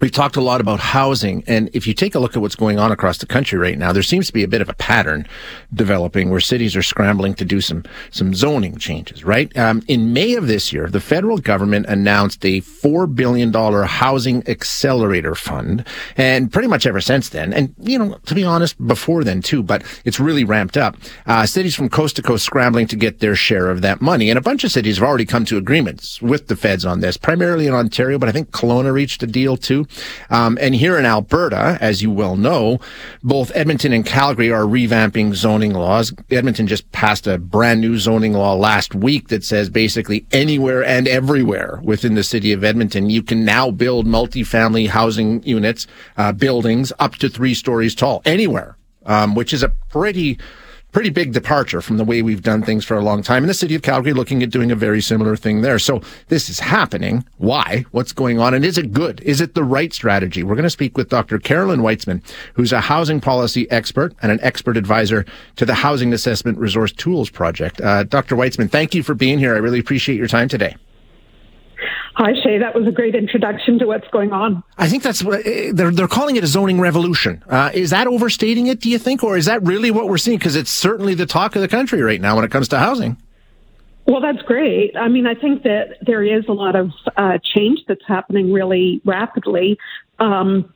We've talked a lot about housing, and if you take a look at what's going on across the country right now, there seems to be a bit of a pattern developing where cities are scrambling to do some some zoning changes. Right? Um, in May of this year, the federal government announced a four billion dollar housing accelerator fund, and pretty much ever since then, and you know, to be honest, before then too, but it's really ramped up. Uh, cities from coast to coast scrambling to get their share of that money, and a bunch of cities have already come to agreements with the feds on this, primarily in Ontario, but I think Kelowna reached a deal too. Um, and here in Alberta, as you well know, both Edmonton and Calgary are revamping zoning laws. Edmonton just passed a brand new zoning law last week that says basically anywhere and everywhere within the city of Edmonton, you can now build multifamily housing units, uh, buildings up to three stories tall anywhere, um, which is a pretty pretty big departure from the way we've done things for a long time. And the city of Calgary looking at doing a very similar thing there. So this is happening. Why? What's going on? And is it good? Is it the right strategy? We're going to speak with Dr. Carolyn Whitzman, who's a housing policy expert and an expert advisor to the Housing Assessment Resource Tools Project. Uh, Dr. Whitzman, thank you for being here. I really appreciate your time today. Hi, Shay. That was a great introduction to what's going on. I think that's what eh, they're, they're calling it a zoning revolution. Uh, is that overstating it, do you think? Or is that really what we're seeing? Because it's certainly the talk of the country right now when it comes to housing. Well, that's great. I mean, I think that there is a lot of uh, change that's happening really rapidly. Um,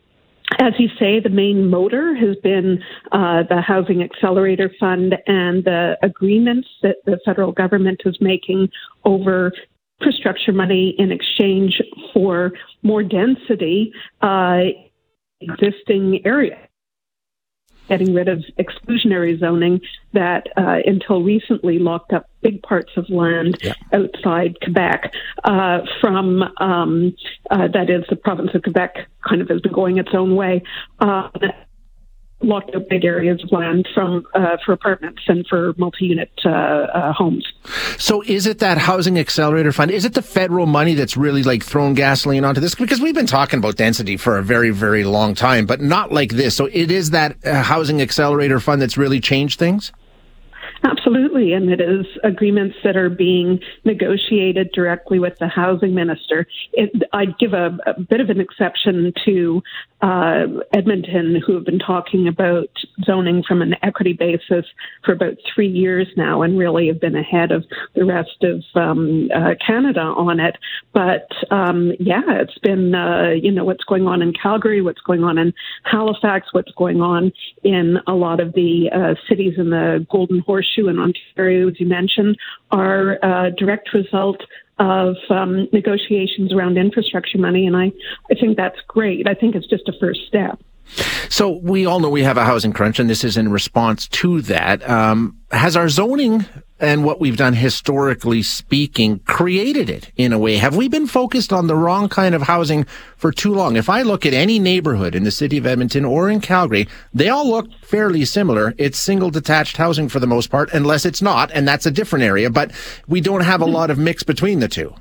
as you say, the main motor has been uh, the Housing Accelerator Fund and the agreements that the federal government is making over infrastructure money in exchange for more density uh, existing area getting rid of exclusionary zoning that uh, until recently locked up big parts of land yeah. outside Quebec uh, from um, uh, that is the province of Quebec kind of has been going its own way uh, locked out big areas of land from uh, for apartments and for multi-unit uh, uh, homes. So, is it that housing accelerator fund? Is it the federal money that's really like thrown gasoline onto this? Because we've been talking about density for a very, very long time, but not like this. So, it is that uh, housing accelerator fund that's really changed things. Absolutely, and it is agreements that are being negotiated directly with the housing minister. It, I'd give a, a, bit of an exception to uh, Edmonton, who have been talking about zoning from an equity basis for about three years now, and really have been ahead of the rest of um, uh, Canada on it. But um, yeah, it's been uh, you know what's going on in Calgary, what's going on in Halifax, what's going on in a lot of the uh, cities in the Golden Horseshoe in Ontario, as you mentioned, are a direct result of um, negotiations around infrastructure money, and I, I think that's great. I think it's just a first step. So we all know we have a housing crunch, and this is in response to that. Um, has our zoning and what we've done historically speaking created it in a way? Have we been focused on the wrong kind of housing for too long? If I look at any neighborhood in the city of Edmonton or in Calgary, they all look fairly similar. It's single detached housing for the most part, unless it's not, and that's a different area, but we don't have a lot of mix between the two.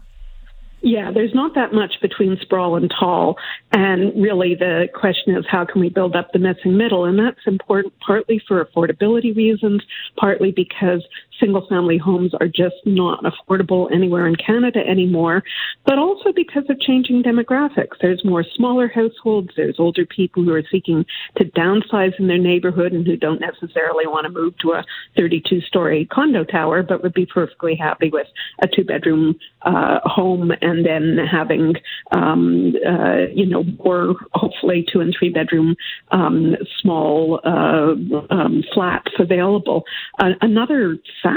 Yeah, there's not that much between sprawl and tall. And really the question is how can we build up the missing middle? And that's important partly for affordability reasons, partly because single family homes are just not affordable anywhere in Canada anymore, but also because of changing demographics. There's more smaller households, there's older people who are seeking to downsize in their neighborhood and who don't necessarily want to move to a 32 story condo tower, but would be perfectly happy with a two bedroom uh, home and then having, um, uh, you know, more hopefully two and three bedroom um, small uh, um, flats available. Uh, another factor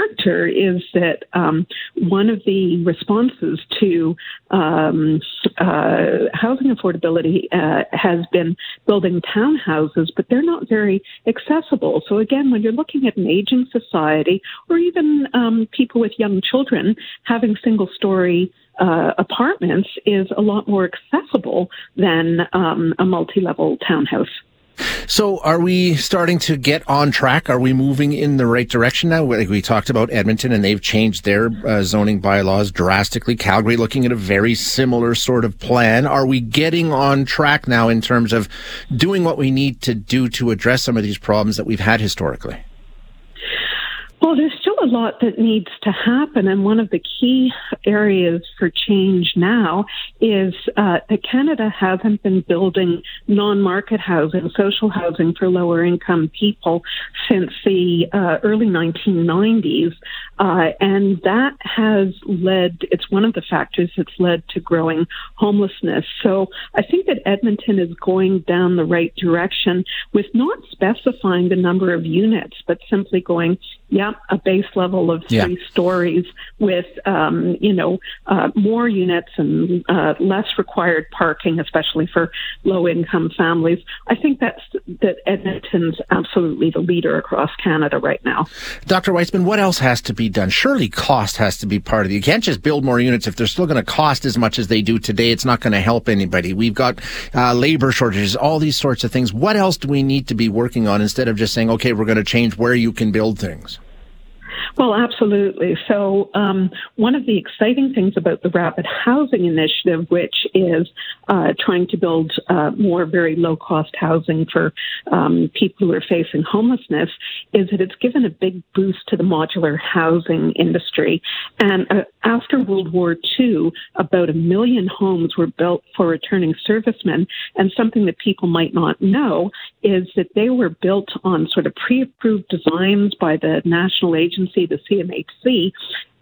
is that um, one of the responses to um, uh, housing affordability uh, has been building townhouses, but they're not very accessible. So again, when you're looking at an aging society or even um, people with young children, having single story uh, apartments is a lot more accessible than um, a multi level townhouse. So, are we starting to get on track? Are we moving in the right direction now? Like we talked about Edmonton, and they've changed their uh, zoning bylaws drastically. Calgary looking at a very similar sort of plan. Are we getting on track now in terms of doing what we need to do to address some of these problems that we've had historically? Well, there's a lot that needs to happen, and one of the key areas for change now is uh, that Canada hasn't been building non-market housing, social housing for lower income people since the uh, early 1990s, uh, and that has led. It's one of the factors that's led to growing homelessness. So I think that Edmonton is going down the right direction with not specifying the number of units, but simply going, yeah, a base level of three yeah. stories with, um, you know, uh, more units and uh, less required parking, especially for low income families. I think that's that Edmonton's absolutely the leader across Canada right now. Dr. Whitzman, what else has to be done? Surely cost has to be part of it. You can't just build more units if they're still going to cost as much as they do today. It's not going to help anybody. We've got uh, labor shortages, all these sorts of things. What else do we need to be working on instead of just saying, okay, we're going to change where you can build things? Well, absolutely. So, um, one of the exciting things about the Rapid Housing Initiative, which is uh, trying to build uh, more very low cost housing for um, people who are facing homelessness, is that it's given a big boost to the modular housing industry. And uh, after World War II, about a million homes were built for returning servicemen. And something that people might not know is that they were built on sort of pre approved designs by the National Agency the CMHC,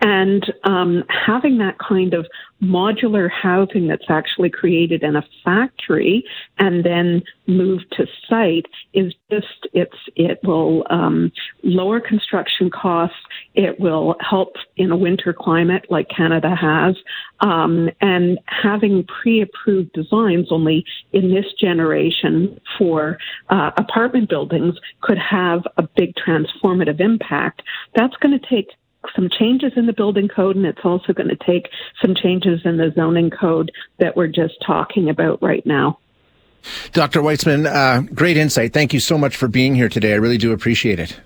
and um, having that kind of modular housing that's actually created in a factory and then moved to site is just it's it will um, lower construction costs. It will help in a winter climate like Canada has, um, and having pre-approved designs only in this generation for uh, apartment buildings could have a big transformative impact. That's going to take some changes in the building code, and it's also going to take some changes in the zoning code that we're just talking about right now. Dr. Whitzman, uh, great insight. Thank you so much for being here today. I really do appreciate it.